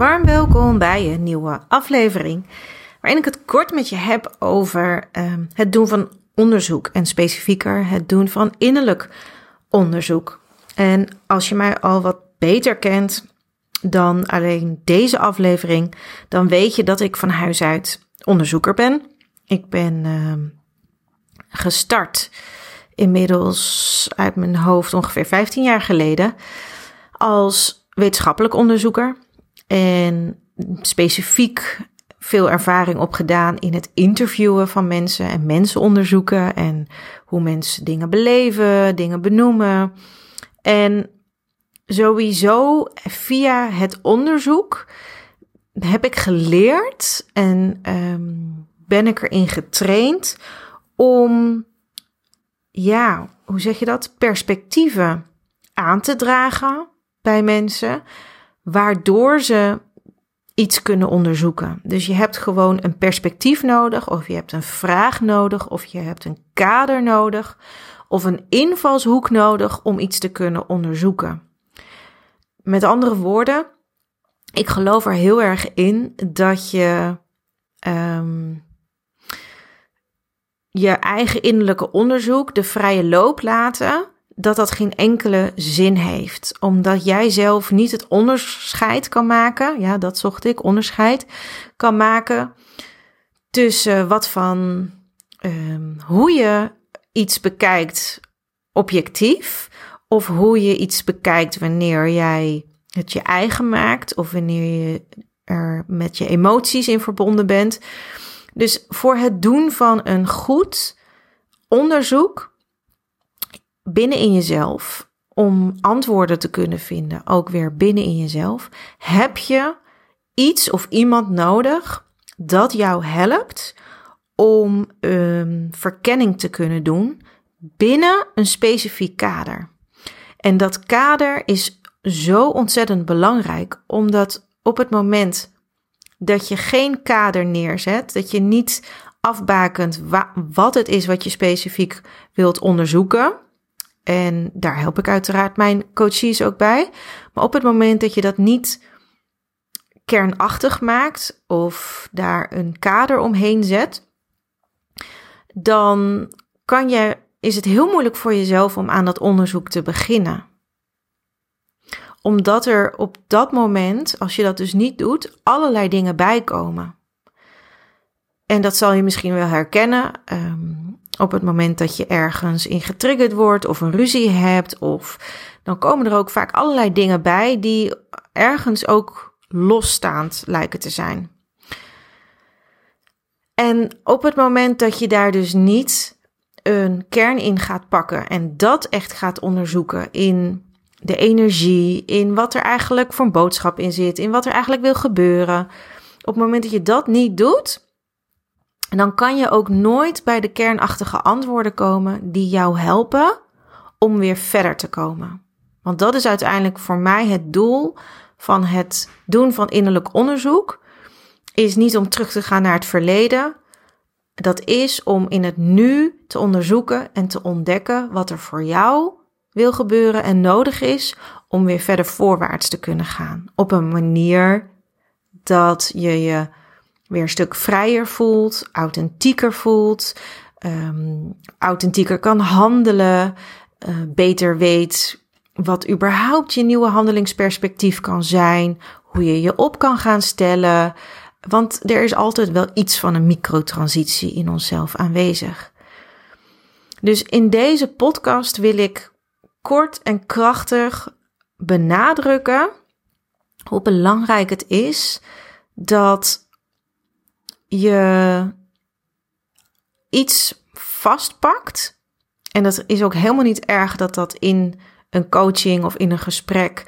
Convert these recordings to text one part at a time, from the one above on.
warm welkom bij een nieuwe aflevering. Waarin ik het kort met je heb over ehm, het doen van onderzoek en specifieker het doen van innerlijk onderzoek. En als je mij al wat beter kent dan alleen deze aflevering, dan weet je dat ik van huis uit onderzoeker ben. Ik ben ehm, gestart inmiddels uit mijn hoofd ongeveer 15 jaar geleden als wetenschappelijk onderzoeker. En specifiek veel ervaring opgedaan in het interviewen van mensen en mensen onderzoeken en hoe mensen dingen beleven, dingen benoemen. En sowieso via het onderzoek heb ik geleerd en um, ben ik erin getraind om, ja, hoe zeg je dat? Perspectieven aan te dragen bij mensen, waardoor ze iets kunnen onderzoeken. Dus je hebt gewoon een perspectief nodig, of je hebt een vraag nodig, of je hebt een kader nodig, of een invalshoek nodig om iets te kunnen onderzoeken. Met andere woorden, ik geloof er heel erg in dat je um, je eigen innerlijke onderzoek de vrije loop laten dat dat geen enkele zin heeft. Omdat jij zelf niet het onderscheid kan maken. Ja, dat zocht ik, onderscheid kan maken tussen wat van um, hoe je iets bekijkt objectief. Of hoe je iets bekijkt wanneer jij het je eigen maakt. Of wanneer je er met je emoties in verbonden bent. Dus voor het doen van een goed onderzoek binnen in jezelf, om antwoorden te kunnen vinden, ook weer binnen in jezelf, heb je iets of iemand nodig dat jou helpt om um, verkenning te kunnen doen binnen een specifiek kader. En dat kader is zo ontzettend belangrijk, omdat op het moment dat je geen kader neerzet, dat je niet afbakent wat het is wat je specifiek wilt onderzoeken, en daar help ik uiteraard mijn coaches ook bij. Maar op het moment dat je dat niet kernachtig maakt of daar een kader omheen zet, dan kan je, is het heel moeilijk voor jezelf om aan dat onderzoek te beginnen. Omdat er op dat moment, als je dat dus niet doet, allerlei dingen bijkomen. En dat zal je misschien wel herkennen. Um, op het moment dat je ergens in getriggerd wordt of een ruzie hebt, of dan komen er ook vaak allerlei dingen bij die ergens ook losstaand lijken te zijn. En op het moment dat je daar dus niet een kern in gaat pakken en dat echt gaat onderzoeken in de energie, in wat er eigenlijk voor een boodschap in zit, in wat er eigenlijk wil gebeuren. Op het moment dat je dat niet doet, en dan kan je ook nooit bij de kernachtige antwoorden komen die jou helpen om weer verder te komen. Want dat is uiteindelijk voor mij het doel van het doen van innerlijk onderzoek. Is niet om terug te gaan naar het verleden. Dat is om in het nu te onderzoeken en te ontdekken wat er voor jou wil gebeuren en nodig is om weer verder voorwaarts te kunnen gaan. Op een manier dat je je weer een stuk vrijer voelt, authentieker voelt, um, authentieker kan handelen, uh, beter weet wat überhaupt je nieuwe handelingsperspectief kan zijn, hoe je je op kan gaan stellen. Want er is altijd wel iets van een microtransitie in onszelf aanwezig. Dus in deze podcast wil ik kort en krachtig benadrukken hoe belangrijk het is dat je iets vastpakt. En dat is ook helemaal niet erg dat dat in een coaching of in een gesprek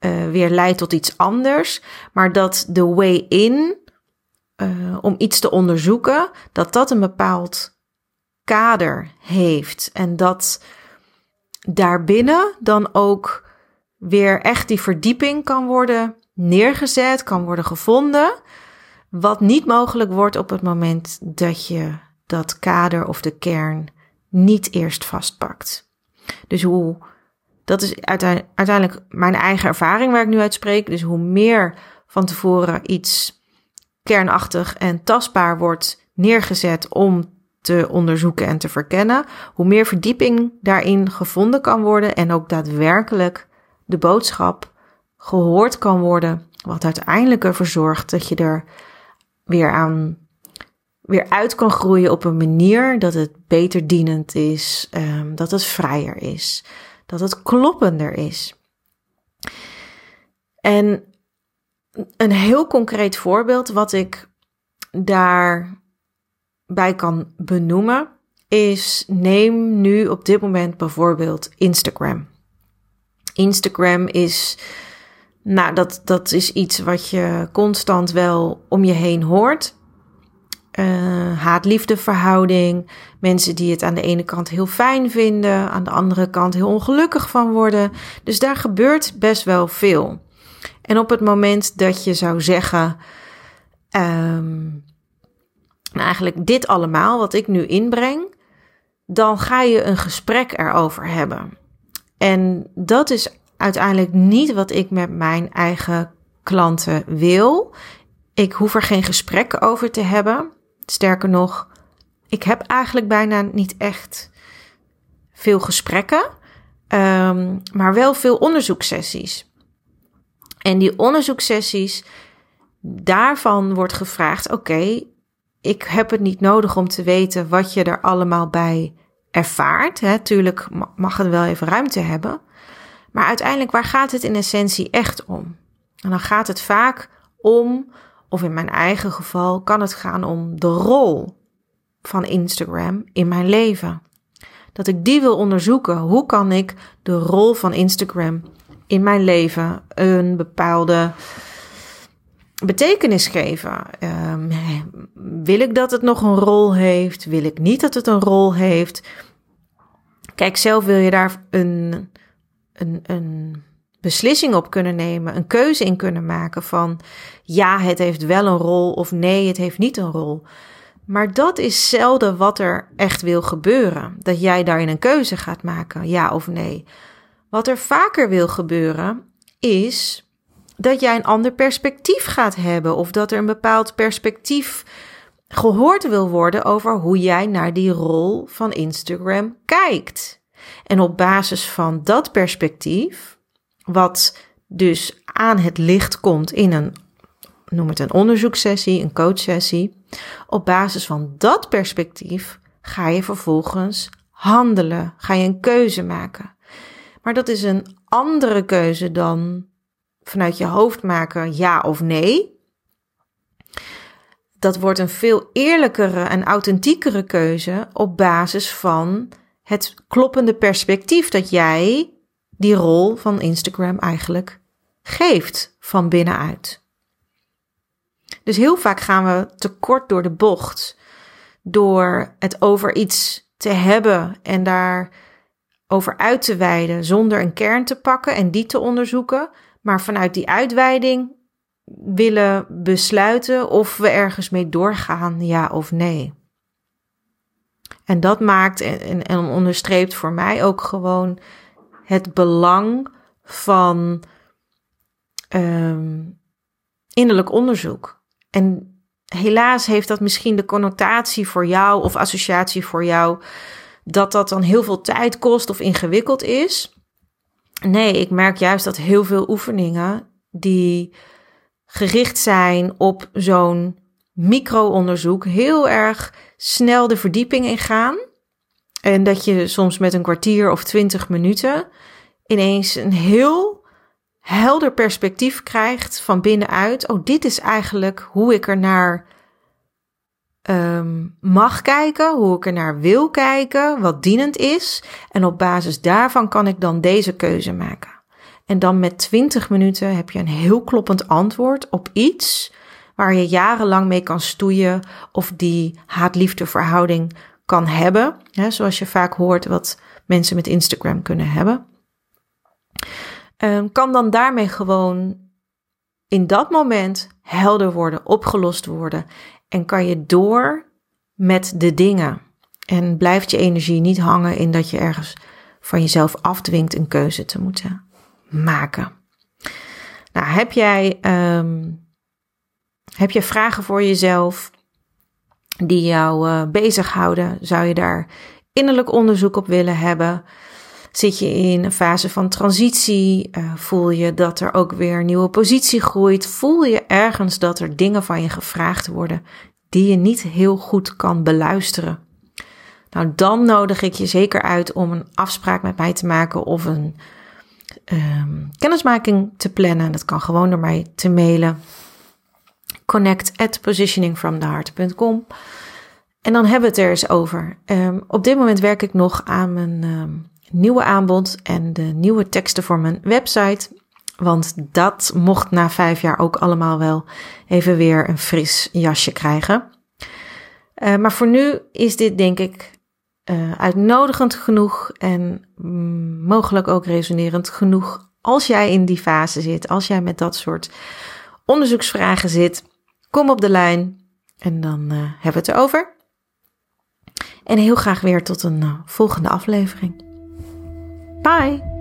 uh, weer leidt tot iets anders. Maar dat de way in uh, om iets te onderzoeken, dat dat een bepaald kader heeft. En dat daarbinnen dan ook weer echt die verdieping kan worden neergezet, kan worden gevonden. Wat niet mogelijk wordt op het moment dat je dat kader of de kern niet eerst vastpakt. Dus hoe, dat is uiteindelijk mijn eigen ervaring waar ik nu uit spreek. Dus hoe meer van tevoren iets kernachtig en tastbaar wordt neergezet om te onderzoeken en te verkennen, hoe meer verdieping daarin gevonden kan worden en ook daadwerkelijk de boodschap gehoord kan worden, wat uiteindelijk ervoor zorgt dat je er weer aan weer uit kan groeien op een manier dat het beter dienend is, um, dat het vrijer is, dat het kloppender is. En een heel concreet voorbeeld wat ik daarbij kan benoemen is neem nu op dit moment bijvoorbeeld Instagram. Instagram is, nou, dat, dat is iets wat je constant wel om je heen hoort. Uh, haat-liefde verhouding. Mensen die het aan de ene kant heel fijn vinden, aan de andere kant heel ongelukkig van worden. Dus daar gebeurt best wel veel. En op het moment dat je zou zeggen, um, eigenlijk dit allemaal wat ik nu inbreng, dan ga je een gesprek erover hebben. En dat is uiteindelijk niet wat ik met mijn eigen klanten wil. Ik hoef er geen gesprek over te hebben. Sterker nog, ik heb eigenlijk bijna niet echt veel gesprekken, um, maar wel veel onderzoekssessies. En die onderzoekssessies, daarvan wordt gevraagd: oké, ik heb het niet nodig om te weten wat je er allemaal bij ervaart. Hè. Tuurlijk mag het wel even ruimte hebben. Maar uiteindelijk, waar gaat het in essentie echt om? En dan gaat het vaak om, of in mijn eigen geval, kan het gaan om de rol van Instagram in mijn leven. Dat ik die wil onderzoeken. Hoe kan ik de rol van Instagram in mijn leven een bepaalde betekenis geven? Um, wil ik dat het nog een rol heeft? Wil ik niet dat het een rol heeft? Kijk, zelf wil je daar een, een, een beslissing op kunnen nemen, een keuze in kunnen maken van ja, het heeft wel een rol of nee, het heeft niet een rol. Maar dat is zelden wat er echt wil gebeuren. Dat jij daarin een keuze gaat maken, ja of nee. Wat er vaker wil gebeuren is dat jij een ander perspectief gaat hebben of dat er een bepaald perspectief gehoord wil worden over hoe jij naar die rol van Instagram kijkt. En op basis van dat perspectief, wat dus aan het licht komt in een, noem het een onderzoekssessie, een coachsessie, op basis van dat perspectief ga je vervolgens handelen, ga je een keuze maken. Maar dat is een andere keuze dan vanuit je hoofd maken ja of nee dat wordt een veel eerlijkere en authentiekere keuze op basis van het kloppende perspectief dat jij die rol van Instagram eigenlijk geeft van binnenuit. Dus heel vaak gaan we tekort door de bocht door het over iets te hebben en daar over uit te wijden zonder een kern te pakken en die te onderzoeken, maar vanuit die uitweiding willen besluiten of we ergens mee doorgaan, ja of nee. En dat maakt en, en onderstreept voor mij ook gewoon het belang van um, innerlijk onderzoek. En helaas heeft dat misschien de connotatie voor jou of associatie voor jou dat dat dan heel veel tijd kost of ingewikkeld is. Nee, ik merk juist dat heel veel oefeningen die gericht zijn op zo'n micro-onderzoek heel erg snel de verdieping ingaan. En dat je soms met een kwartier of twintig minuten ineens een heel helder perspectief krijgt van binnenuit. Oh, dit is eigenlijk hoe ik er naar um, mag kijken, hoe ik er naar wil kijken, wat dienend is. En op basis daarvan kan ik dan deze keuze maken. En dan met 20 minuten heb je een heel kloppend antwoord op iets waar je jarenlang mee kan stoeien of die haat-liefde verhouding kan hebben. Zoals je vaak hoort wat mensen met Instagram kunnen hebben. Um, kan dan daarmee gewoon in dat moment helder worden, opgelost worden. En kan je door met de dingen. En blijft je energie niet hangen in dat je ergens van jezelf afdwingt een keuze te moeten maken. Nou, heb jij, ehm, heb je vragen voor jezelf die jou uh, bezighouden? Zou je daar innerlijk onderzoek op willen hebben? Zit je in een fase van transitie? Uh, voel je dat er ook weer een nieuwe positie groeit? Voel je ergens dat er dingen van je gevraagd worden die je niet heel goed kan beluisteren? Nou, dan nodig ik je zeker uit om een afspraak met mij te maken of een um, kennismaking te plannen. Dat kan gewoon door mij te mailen. Connect at positioningfromtheheart.com. En dan hebben we het er eens over. Um, op dit moment werk ik nog aan mijn um, nieuwe aanbod en de nieuwe teksten voor mijn website. Want dat mocht na vijf jaar ook allemaal wel even weer een fris jasje krijgen. Uh, maar voor nu is dit denk ik uh, uitnodigend genoeg en mm, mogelijk ook resonerend genoeg als jij in die fase zit, als jij met dat soort onderzoeksvragen zit. Kom op de lijn en dan uh, hebben we het erover. En heel graag weer tot een uh, volgende aflevering. Bye!